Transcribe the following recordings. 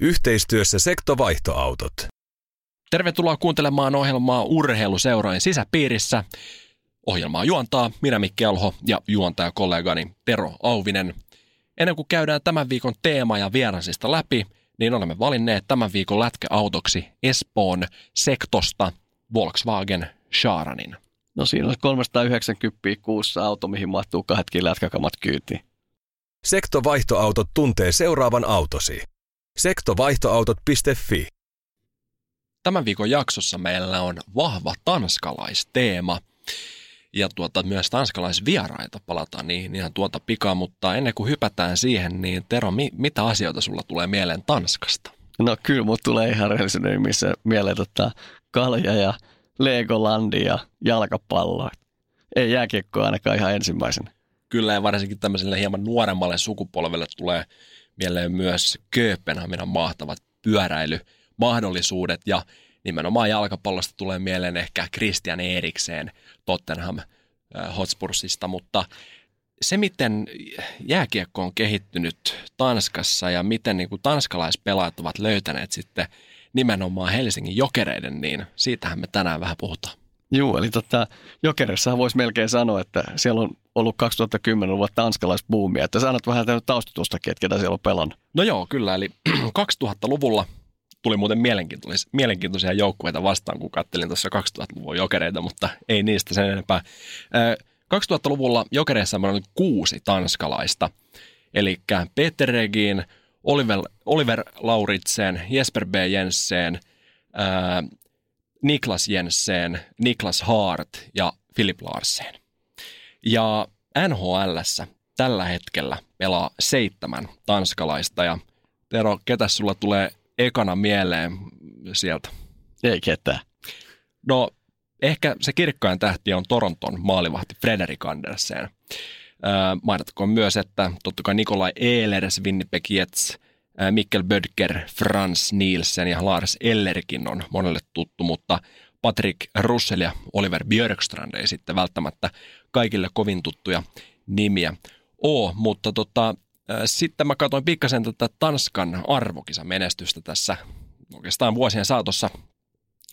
Yhteistyössä sektovaihtoautot. Tervetuloa kuuntelemaan ohjelmaa Urheiluseurojen sisäpiirissä. Ohjelmaa juontaa minä Mikki Alho ja juontajakollegani Tero Auvinen. Ennen kuin käydään tämän viikon teema ja vierasista läpi, niin olemme valinneet tämän viikon lätkäautoksi Espoon sektosta Volkswagen Sharanin. No siinä olisi 390 kuussa auto, mihin mahtuu kahdetkin lätkäkamat kyytiin. Sektovaihtoautot tuntee seuraavan autosi. Sektovaihtoautot.fi Tämän viikon jaksossa meillä on vahva tanskalaisteema. Ja tuota, myös tanskalaisvieraita palataan niihin ihan tuota pikaa, mutta ennen kuin hypätään siihen, niin Tero, mi- mitä asioita sulla tulee mieleen Tanskasta? No kyllä, mutta tulee ihan rehellisyyden nimissä mieleen tota, kalja ja Legolandi ja jalkapallo. Ei jääkiekkoa ainakaan ihan ensimmäisenä. Kyllä ja varsinkin tämmöiselle hieman nuoremmalle sukupolvelle tulee mieleen myös Kööpenhaminan mahtavat pyöräilymahdollisuudet ja nimenomaan jalkapallosta tulee mieleen ehkä Christian Erikseen Tottenham äh, Hotspursista, mutta se, miten jääkiekko on kehittynyt Tanskassa ja miten niin kuin tanskalaispelaajat ovat löytäneet sitten nimenomaan Helsingin jokereiden, niin siitähän me tänään vähän puhutaan. Joo, eli tota, Jokerissa voisi melkein sanoa, että siellä on ollut 2010-luvulla tanskalaisbuumia, että sä vähän taustatustakin, että ketä siellä on pelannut. No joo, kyllä, eli 2000-luvulla tuli muuten mielenkiintoisia, mielenkiintoisia joukkueita vastaan, kun kattelin tuossa 2000-luvun jokereita, mutta ei niistä sen enempää. 2000-luvulla jokereissa on kuusi tanskalaista, eli Peter Regin, Oliver, Oliver Lauritsen, Jesper B. Jensen, Niklas Jensen, Niklas Hart ja Philip Larsen. Ja NHLssä tällä hetkellä pelaa seitsemän tanskalaista ja Tero, ketä sulla tulee ekana mieleen sielta? Ei ketään. No ehkä se kirkkain tähti on Toronton maalivahti Frederik Andersen. Mainittakoon myös, että totta kai Nikolai Ehlers, Winnipeg Jets, Mikkel Bödker, Frans Nielsen ja Lars Ellerkin on monelle tuttu, mutta Patrick Russell ja Oliver Björkstrand ei sitten välttämättä kaikille kovin tuttuja nimiä ole, mutta tota, sitten mä katsoin pikkasen tätä Tanskan arvokisamenestystä tässä oikeastaan vuosien saatossa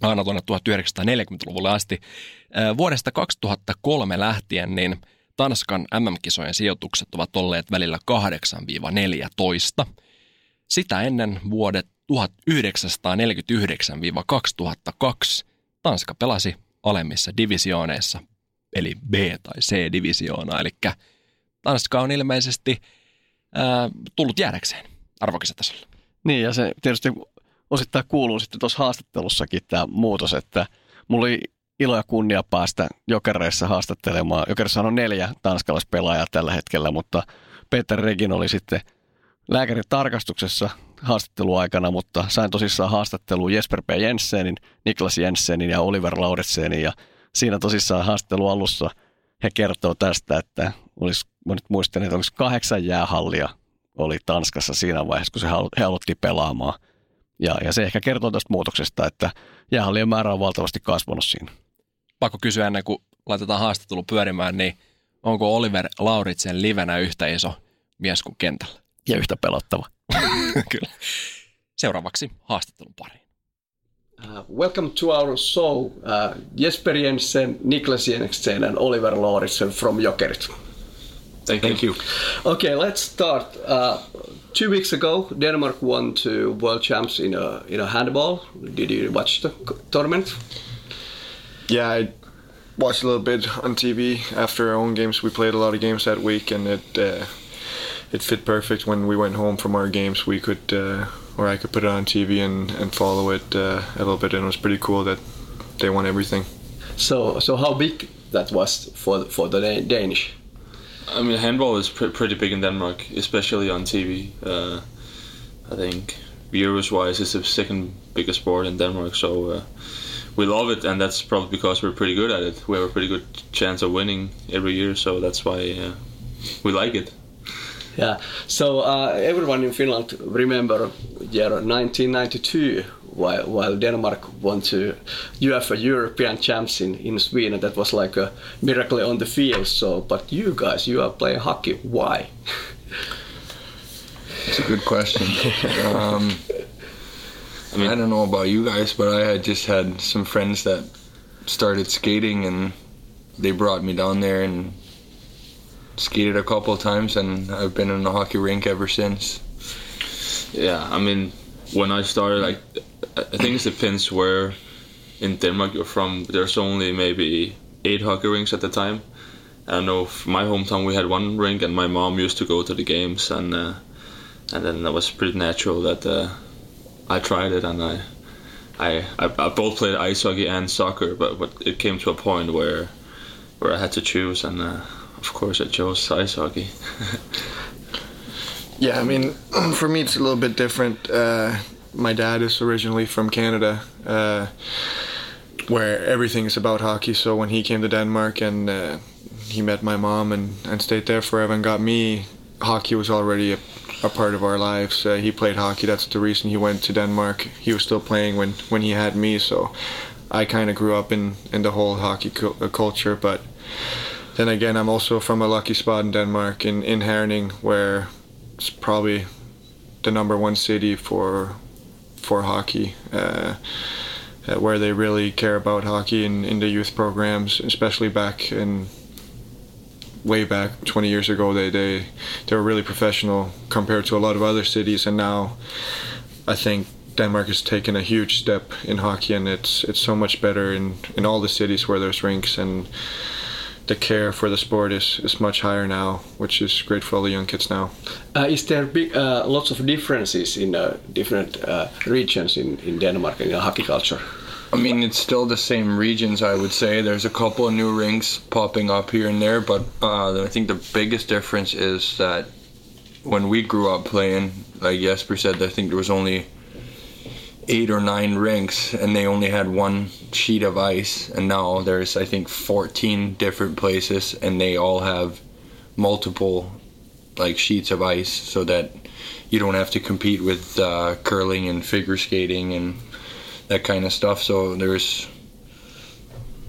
aina tuonne 1940-luvulle asti. Vuodesta 2003 lähtien niin Tanskan MM-kisojen sijoitukset ovat olleet välillä 8-14. Sitä ennen vuodet 1949-2002 Tanska pelasi alemmissa divisiooneissa, eli B- tai C-divisioona, eli Tanska on ilmeisesti ää, tullut jäädäkseen arvokisatasolla. Niin, ja se tietysti osittain kuuluu sitten tuossa haastattelussakin tämä muutos, että mulla oli ilo ja kunnia päästä Jokereissa haastattelemaan. Jokerissa on neljä tanskalaispelaajaa tällä hetkellä, mutta Peter Regin oli sitten lääkärin tarkastuksessa haastatteluaikana, mutta sain tosissaan haastattelua Jesper P. Jensenin, Niklas Jensenin ja Oliver Lauritsenin ja siinä tosissaan haastattelu alussa he kertoo tästä, että olisi, mä nyt muistan, että olisi kahdeksan jäähallia oli Tanskassa siinä vaiheessa, kun se he haluttiin pelaamaan. Ja, ja se ehkä kertoo tästä muutoksesta, että jäähallien määrä on valtavasti kasvanut siinä. Pakko kysyä ennen kuin laitetaan haastattelu pyörimään, niin onko Oliver Lauritsen livenä yhtä iso mies kuin kentällä? Ja yhtä pelottava. Kyllä. Seuraavaksi haastattelun pariin. Uh, welcome to our show, uh, Jesper Jensen, Niklas Jensen and Oliver Lauritsen from Jokerit. Thank, Thank you. you. Okay, let's start. Uh, two weeks ago, Denmark won two world champs in a in a handball. Did you watch the tournament? Yeah, I watched a little bit on TV after our own games. We played a lot of games that week, and it uh, it fit perfect when we went home from our games. We could, uh, or I could put it on TV and, and follow it uh, a little bit, and it was pretty cool that they won everything. So, so how big that was for for the Danish? I mean, handball is pr- pretty big in Denmark, especially on TV. Uh, I think euros wise, it's the second biggest sport in Denmark. So uh, we love it, and that's probably because we're pretty good at it. We have a pretty good chance of winning every year, so that's why uh, we like it. Yeah. So uh, everyone in Finland remember year 1992 while, while Denmark won to UEFA European champs in, in Sweden. That was like a miracle on the field. So, but you guys, you are playing hockey. Why? It's a good question. um, I mean, I don't know about you guys, but I had just had some friends that started skating, and they brought me down there and skated a couple times, and I've been in the hockey rink ever since. Yeah, I mean, when I started, like, I think it depends where in Denmark you're from. There's only maybe eight hockey rinks at the time. I know my hometown we had one rink, and my mom used to go to the games, and uh, and then that was pretty natural that uh, I tried it, and I, I, I, I both played ice hockey and soccer, but, but it came to a point where where I had to choose, and uh, of course I chose ice hockey. yeah, I mean, for me it's a little bit different. Uh, my dad is originally from Canada, uh, where everything is about hockey. So when he came to Denmark and uh, he met my mom and, and stayed there forever and got me, hockey was already a, a part of our lives. Uh, he played hockey. That's the reason he went to Denmark. He was still playing when, when he had me. So I kind of grew up in, in the whole hockey cu- uh, culture. But then again, I'm also from a lucky spot in Denmark, in, in Herning, where it's probably the number one city for for hockey, uh, uh, where they really care about hockey in, in the youth programs, especially back in way back 20 years ago. They they they were really professional compared to a lot of other cities, and now I think Denmark has taken a huge step in hockey, and it's it's so much better in in all the cities where there's rinks and the care for the sport is, is much higher now, which is great for all the young kids now. Uh, is there big, uh, lots of differences in uh, different uh, regions in, in Denmark in hockey culture? I mean, it's still the same regions, I would say. There's a couple of new rinks popping up here and there, but uh, I think the biggest difference is that when we grew up playing, like Jesper said, I think there was only eight or nine rinks and they only had one sheet of ice and now there's i think 14 different places and they all have multiple like sheets of ice so that you don't have to compete with uh, curling and figure skating and that kind of stuff. So there's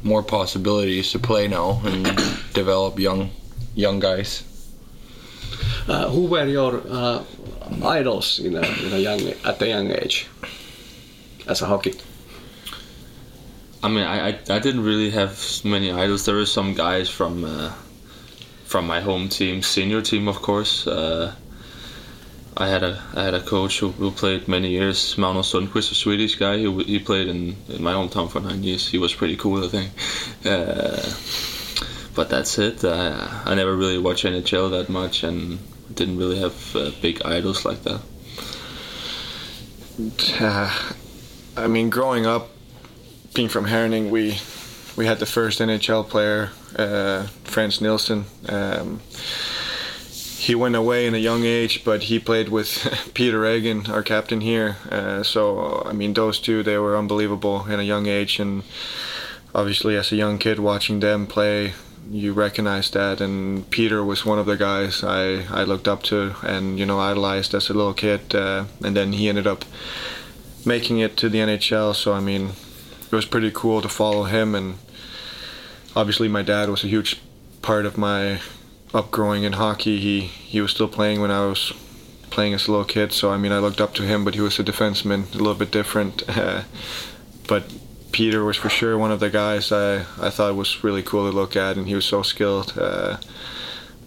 more possibilities to play now and develop young young guys. Uh, who were your uh, idols in a, in a young at a young age as a hockey? I mean, I, I, I didn't really have many idols. There were some guys from uh, from my home team, senior team, of course. Uh, I had a I had a coach who, who played many years, Mauno Sundqvist, a Swedish guy. He, he played in, in my hometown for nine years. He was pretty cool, I think. Uh, but that's it. I, I never really watched NHL that much and didn't really have uh, big idols like that. I mean, growing up, being from Herning, we we had the first NHL player, uh, Frans Nielsen. Um, he went away in a young age, but he played with Peter Regin, our captain here. Uh, so I mean, those two they were unbelievable in a young age, and obviously as a young kid watching them play, you recognize that. And Peter was one of the guys I I looked up to and you know idolized as a little kid, uh, and then he ended up making it to the NHL. So I mean, it was pretty cool to follow him, and obviously my dad was a huge part of my upgrowing in hockey. He he was still playing when I was playing as a little kid. So I mean, I looked up to him, but he was a defenseman, a little bit different. but Peter was for sure one of the guys I I thought was really cool to look at, and he was so skilled. Uh,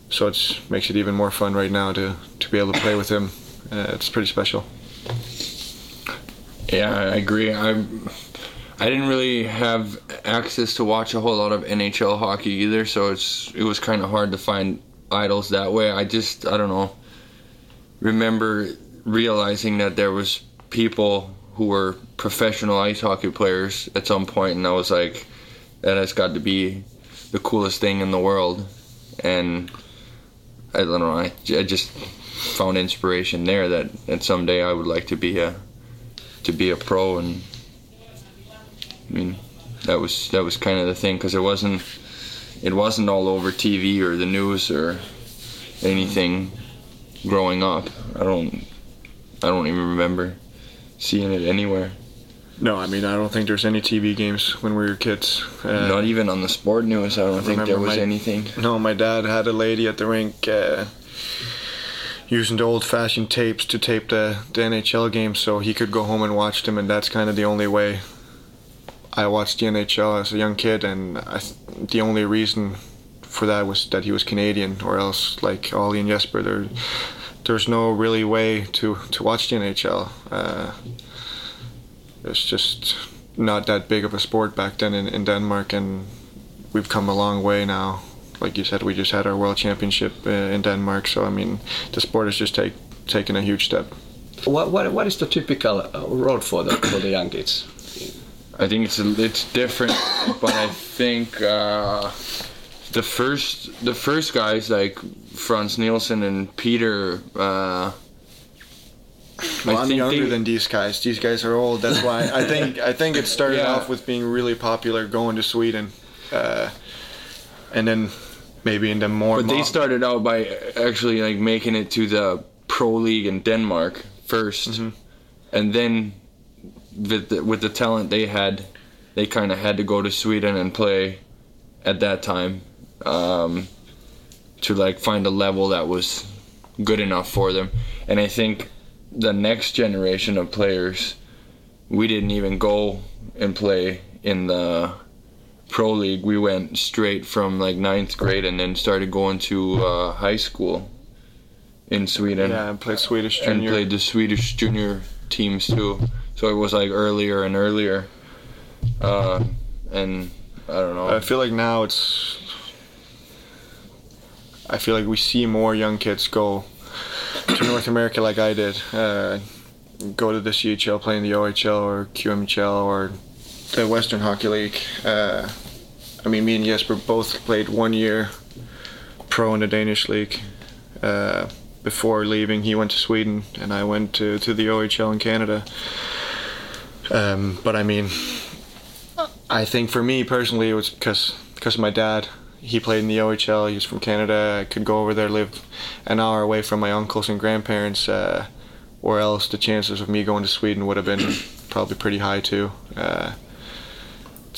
so it makes it even more fun right now to to be able to play with him. Uh, it's pretty special. Yeah, I agree. I I didn't really have access to watch a whole lot of NHL hockey either, so it's it was kind of hard to find idols that way. I just I don't know. Remember realizing that there was people who were professional ice hockey players at some point, and I was like, that has got to be the coolest thing in the world. And I don't know. I, I just found inspiration there that, that someday I would like to be a to be a pro, and I mean that was that was kind of the thing because it wasn't it wasn't all over TV or the news or anything growing up. I don't I don't even remember seeing it anywhere. No, I mean I don't think there's any TV games when we were kids. Uh, Not even on the sport news. I don't think there was my- anything. No, my dad had a lady at the rink uh, using the old-fashioned tapes to tape the, the NHL games, so he could go home and watch them, and that's kind of the only way I watched the NHL as a young kid, and I, th- the only reason for that was that he was Canadian, or else like Ollie and Jesper, there, there's no really way to to watch the NHL. Uh, it's just not that big of a sport back then in, in Denmark, and we've come a long way now. Like you said, we just had our world championship uh, in Denmark, so I mean, the sport has just take, taken a huge step. What, what, what is the typical uh, road for the, for the young kids? I think it's a, it's different, but I think uh, the first the first guys like Frans Nielsen and Peter. Uh, Well, I I'm think younger they- than these guys. These guys are old. That's why I think I think it started Yeah. off with being really popular going to Sweden, uh, and then maybe in the more. But they started out by actually like making it to the pro league in Denmark 1st and then with the, with the talent they had, they kind of had to go to Sweden and play at that time um, to like find a level that was good enough for them. And I think the next generation of players, we didn't even go and play in the pro league. We went straight from like ninth grade and then started going to uh, high school in Sweden Yeah, I played Swedish and played the Swedish junior teams too. So it was like earlier and earlier. Uh, and I don't know. I feel like now it's. I feel like we see more young kids go to North America like I did. Uh, go to the CHL, play in the OHL or QMHL or the Western Hockey League. Uh, I mean, me and Jesper both played one year pro in the Danish league. Uh, before leaving, he went to Sweden and I went to, to the OHL in Canada. Um, but I mean, I think for me personally, it was because because of my dad. He played in the OHL. He was from Canada. I could go over there, live an hour away from my uncles and grandparents, uh, or else the chances of me going to Sweden would have been probably pretty high too. Uh,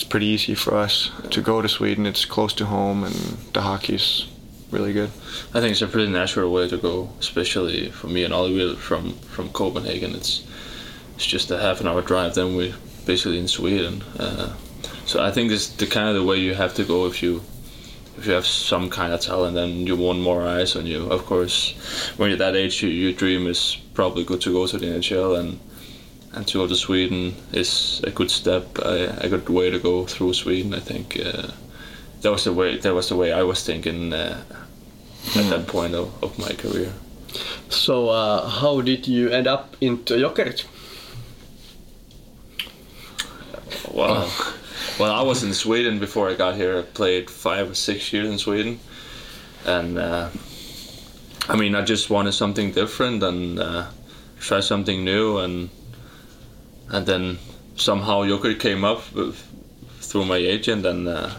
it's pretty easy for us to go to Sweden. It's close to home, and the hockey's really good. I think it's a pretty natural way to go, especially for me and Oliver from from Copenhagen. It's it's just a half an hour drive. Then we're basically in Sweden. Uh, so I think it's the kind of the way you have to go if you if you have some kind of talent and you want more eyes on you. Of course, when you're that age, you, your dream is probably good to go to the NHL and and to go to Sweden is a good step, a, a good way to go through Sweden. I think uh, that was the way that was the way I was thinking uh, at that point of, of my career. So, uh, how did you end up into Jokerit? Well, well, I was in Sweden before I got here. I played five or six years in Sweden, and uh, I mean, I just wanted something different and uh, try something new, and and then somehow Joker came up with, through my agent, and uh,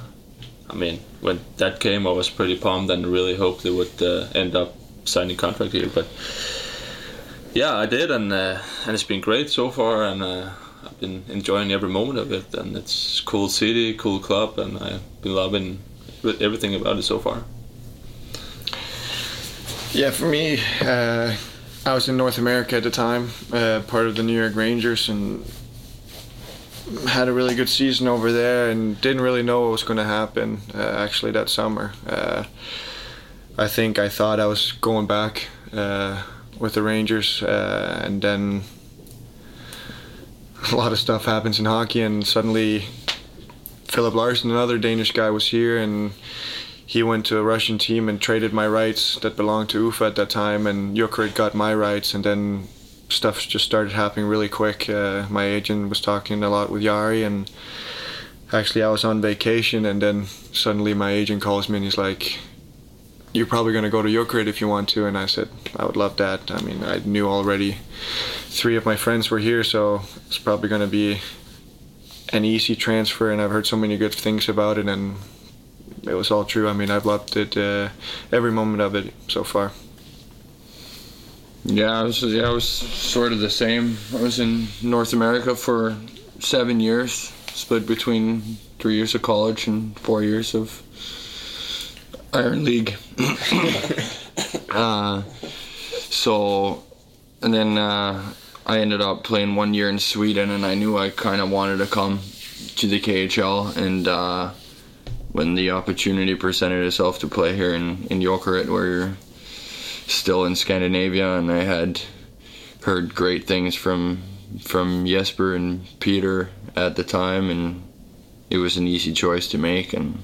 I mean, when that came, I was pretty pumped and really hoped they would uh, end up signing contract here, but. Yeah, I did, and uh, and it's been great so far, and uh, I've been enjoying every moment of it, and it's cool city, cool club, and I've been loving everything about it so far. Yeah, for me, uh, I was in North America at the time, uh, part of the New York Rangers, and had a really good season over there, and didn't really know what was going to happen. Uh, actually, that summer, uh, I think I thought I was going back uh, with the Rangers, uh, and then a lot of stuff happens in hockey, and suddenly Philip Larsen, another Danish guy, was here, and he went to a Russian team and traded my rights that belonged to Ufa at that time, and Jokerit got my rights, and then stuff just started happening really quick. Uh, my agent was talking a lot with Jari, and actually I was on vacation, and then suddenly my agent calls me and he's like, you're probably going to go to Jokerit if you want to. And I said, I would love that. I mean, I knew already three of my friends were here, so it's probably going to be an easy transfer. And I've heard so many good things about it, and it was all true. I mean, I've loved it uh, every moment of it so far. Yeah, I was yeah, I was sort of the same. I was in North America for seven years, split between three years of college and four years of Iron League. uh, so, and then uh, I ended up playing one year in Sweden, and I knew I kind of wanted to come to the KHL. And uh, when the opportunity presented itself to play here in in Jokerit, where you're still in Scandinavia, and I had heard great things from from Jesper and Peter at the time, and it was an easy choice to make. And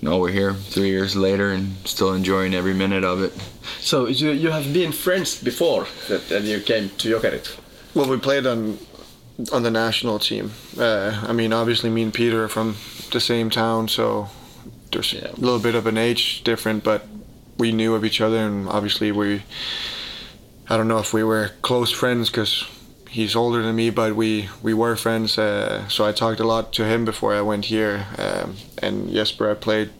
now we're here three years later and still enjoying every minute of it. So you, you have been friends before that, that you came to Jokerit? Well, we played on on the national team. Uh, I mean, obviously, me and Peter are from the same town, so there's Yeah. a little bit of an age different, but we knew of each other, and obviously, we. I don't know if we were close friends because he's older than me, but we we were friends. Uh, so I talked a lot to him before I went here, um, and Jesper, I played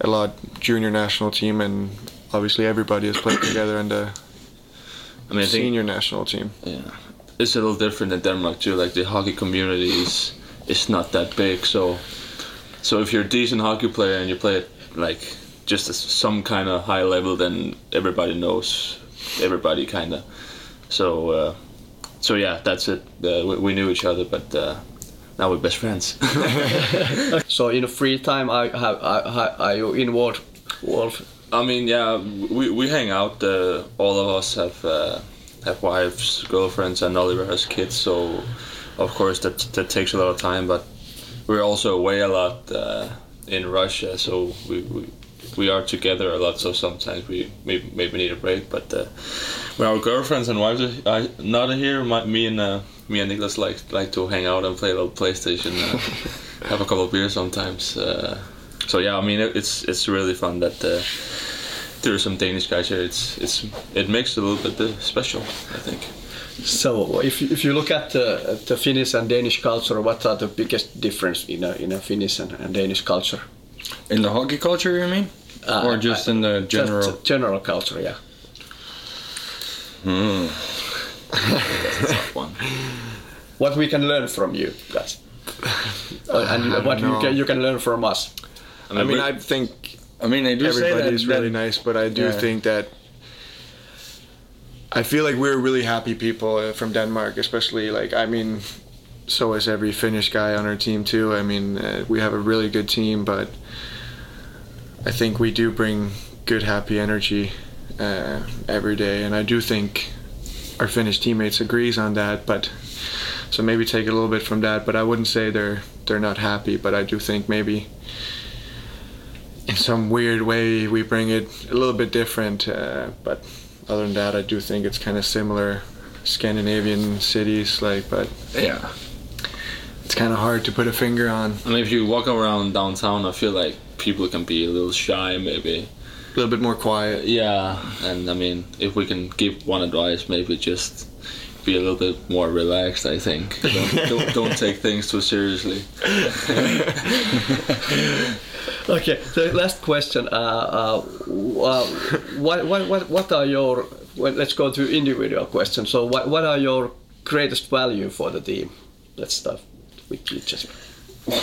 a lot junior national team, and obviously everybody has played together in the I mean, I think senior national team. Yeah, it's a little different in Denmark too. Like the hockey community is is not that big, so so if you're a decent hockey player and you play at like just some kind of high level, then everybody knows everybody kind of. So uh, so yeah, that's it. Uh, we, we knew each other, but uh, now we're best friends. So in free time, I have I, I, are you involved? Wolf? I mean, yeah, we, we hang out. Uh, all of us have uh, have wives, girlfriends, and Oliver has kids. So, of course, that that takes a lot of time. But we're also away a lot uh, in Russia, so we, we we are together a lot. So sometimes we maybe, maybe need a break. But uh, when our girlfriends and wives are are not here, my, me and uh, me and Nicholas like like to hang out and play a little PlayStation, uh, have a couple of beers sometimes. Uh, so yeah, I mean it, it's it's really fun that uh, there are some Danish guys here. It's it's it makes it a little bit uh, special, I think. So if you- if you look at the, at the Finnish and Danish culture, what are the biggest difference in a in a Finnish and, and Danish culture? In the hockey culture, you mean? Uh, or just in the general? Just general culture, yeah. Tough one. What we can learn from you guys, Uh, and don't what you can you can learn from us. I mean, we- I think I mean, they do say everybody that, is really that- nice, but I do Yeah. think that I feel like we're really happy people from Denmark, especially like I mean, so is every Finnish guy on our team too. I mean, uh, we have a really good team, but I think we do bring good, happy energy uh, every day, and I do think our Finnish teammates agrees on that. But so maybe take a little bit from that, but I wouldn't say they're they're not happy. But I do think maybe in some weird way we bring it a little bit different uh, but other than that i do think it's kind of similar scandinavian cities like but Yeah. it's kind of hard to put a finger on I mean, if you walk around downtown, I feel like people can be a little shy, maybe. a little bit more quiet Yeah, and I mean, if we can give one advice, maybe just be a little bit more relaxed. I think don't don't, don't take things too seriously. Okay, the last question. Uh, uh, uh, what, what, what, what are your, well, let's go to individual questions. So what, what are your greatest value for the team? Let's start with you, Jesper.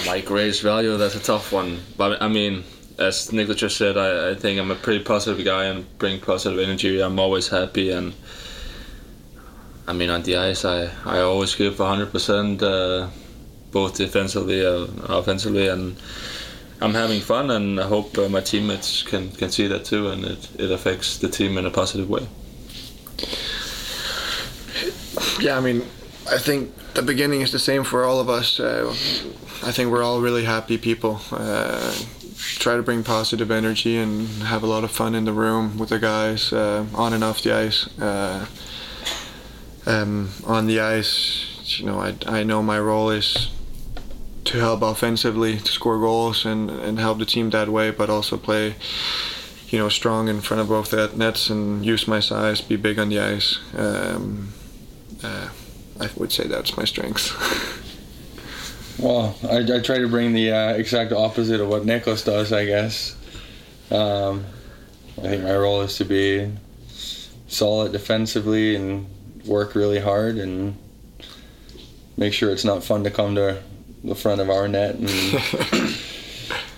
My greatest value, that's a tough one. But I mean, as Nicholas just said, I, I think I'm a pretty positive guy and bring positive energy. I'm always happy and I mean, on the ice, I, I always give 100%, uh, both defensively and offensively, and I'm having fun, and I hope uh, my teammates can, can see that too, and it, it affects the team in a positive way. yeah i mean i think the beginning is the same for all of us. Uh, i think we're all really happy people. Uh, try to bring positive energy and have a lot of fun in the room with the guys uh, on and off the ice. Uh, um, on the ice you know I, I know my role is to help offensively to score goals and, and help the team that way but also play you know, strong in front of both the nets and use my size, be big on the ice. Um, uh, I would say that's my strength. Well, I, I try to bring the uh, exact opposite of what Nicholas does, I guess. Um, I think my role is to be solid defensively and work really hard and make sure it's not fun to come to the front of our net and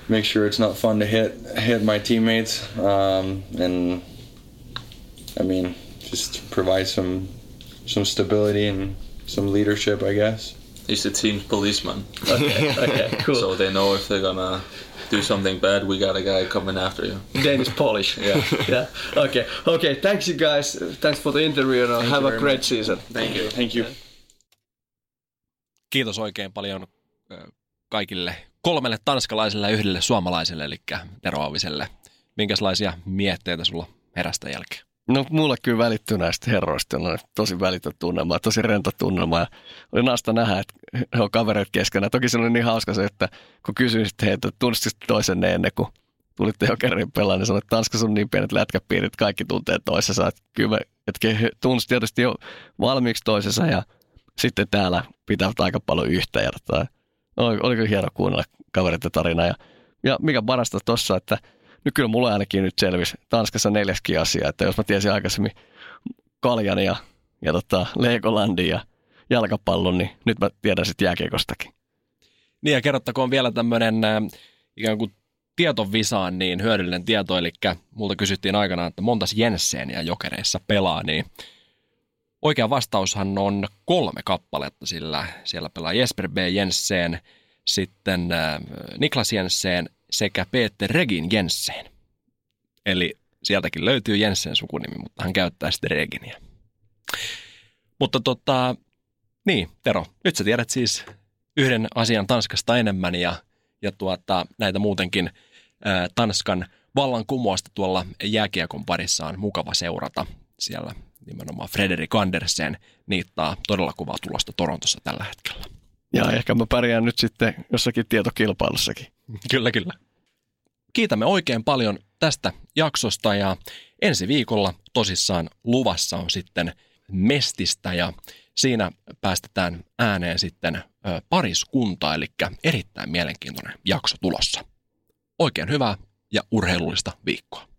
make sure it's not fun to hit hit my teammates um, and I mean just provide some some stability and some leadership I guess. He's the team's policeman. Okay, okay, cool. So they know if they're gonna do something bad, we got a guy coming after you. Danish Polish. Yeah, yeah. Okay, okay. Thanks, you guys. Thanks for the interview and have a great season. Thank you. Thank you. Kiitos oikein paljon ö, kaikille kolmelle tanskalaiselle ja yhdelle suomalaiselle, eli Tero Aaviselle. Minkälaisia mietteitä sulla herästä jälkeen? No mulle kyllä välittyy näistä herroista, on tosi välitön tunnelma, tosi rento tunnelma ja oli naasta nähdä, että he on kavereet keskenään. Toki se oli niin hauska se, että kun kysyin sitten heiltä, että toisenne ennen kuin tulitte jo kerran pelaan, niin sanoin, että Tanskassa on niin pienet lätkäpiirit, että kaikki tuntee toisensa. Että kyllä että he tunsi tietysti jo valmiiksi toisensa ja sitten täällä pitävät aika paljon yhtä. Ja tota, oli, oli kyllä hieno kuunnella kavereiden tarinaa. Ja, ja mikä parasta tuossa, että nyt kyllä mulla ainakin nyt selvisi Tanskassa neljäskin asia, että jos mä tiesin aikaisemmin Kaljan ja, ja tota Legolandin ja jalkapallon, niin nyt mä tiedän sitten jääkiekostakin. Niin ja kerrottakoon vielä tämmöinen äh, ikään kuin tietovisaan niin hyödyllinen tieto, eli multa kysyttiin aikanaan, että montas Jensseniä jokereissa pelaa, niin oikea vastaushan on kolme kappaletta, sillä siellä pelaa Jesper B. Jensen, sitten äh, Niklas Jensen sekä Peter Regin Jensen. Eli sieltäkin löytyy Jensen sukunimi, mutta hän käyttää sitten Reginia. Mutta tota, niin, Tero, nyt sä tiedät siis yhden asian Tanskasta enemmän ja, ja tuota, näitä muutenkin ää, Tanskan vallankumousta tuolla jääkiekon parissa on mukava seurata. Siellä nimenomaan Frederik Andersen niittaa todella kovaa tulosta Torontossa tällä hetkellä. Ja ehkä mä pärjään nyt sitten jossakin tietokilpailussakin. Kyllä, kyllä. Kiitämme oikein paljon tästä jaksosta ja ensi viikolla tosissaan luvassa on sitten Mestistä ja siinä päästetään ääneen sitten pariskunta, eli erittäin mielenkiintoinen jakso tulossa. Oikein hyvää ja urheilullista viikkoa.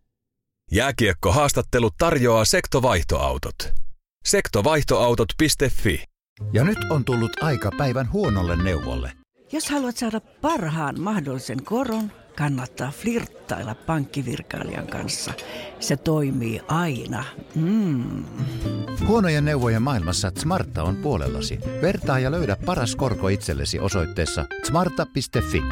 Jääkiekkohaastattelu tarjoaa sektovaihtoautot. Sektovaihtoautot.fi Ja nyt on tullut aika päivän huonolle neuvolle. Jos haluat saada parhaan mahdollisen koron, kannattaa flirttailla pankkivirkailijan kanssa. Se toimii aina. Mm. Huonojen neuvojen maailmassa Smarta on puolellasi. Vertaa ja löydä paras korko itsellesi osoitteessa smarta.fi.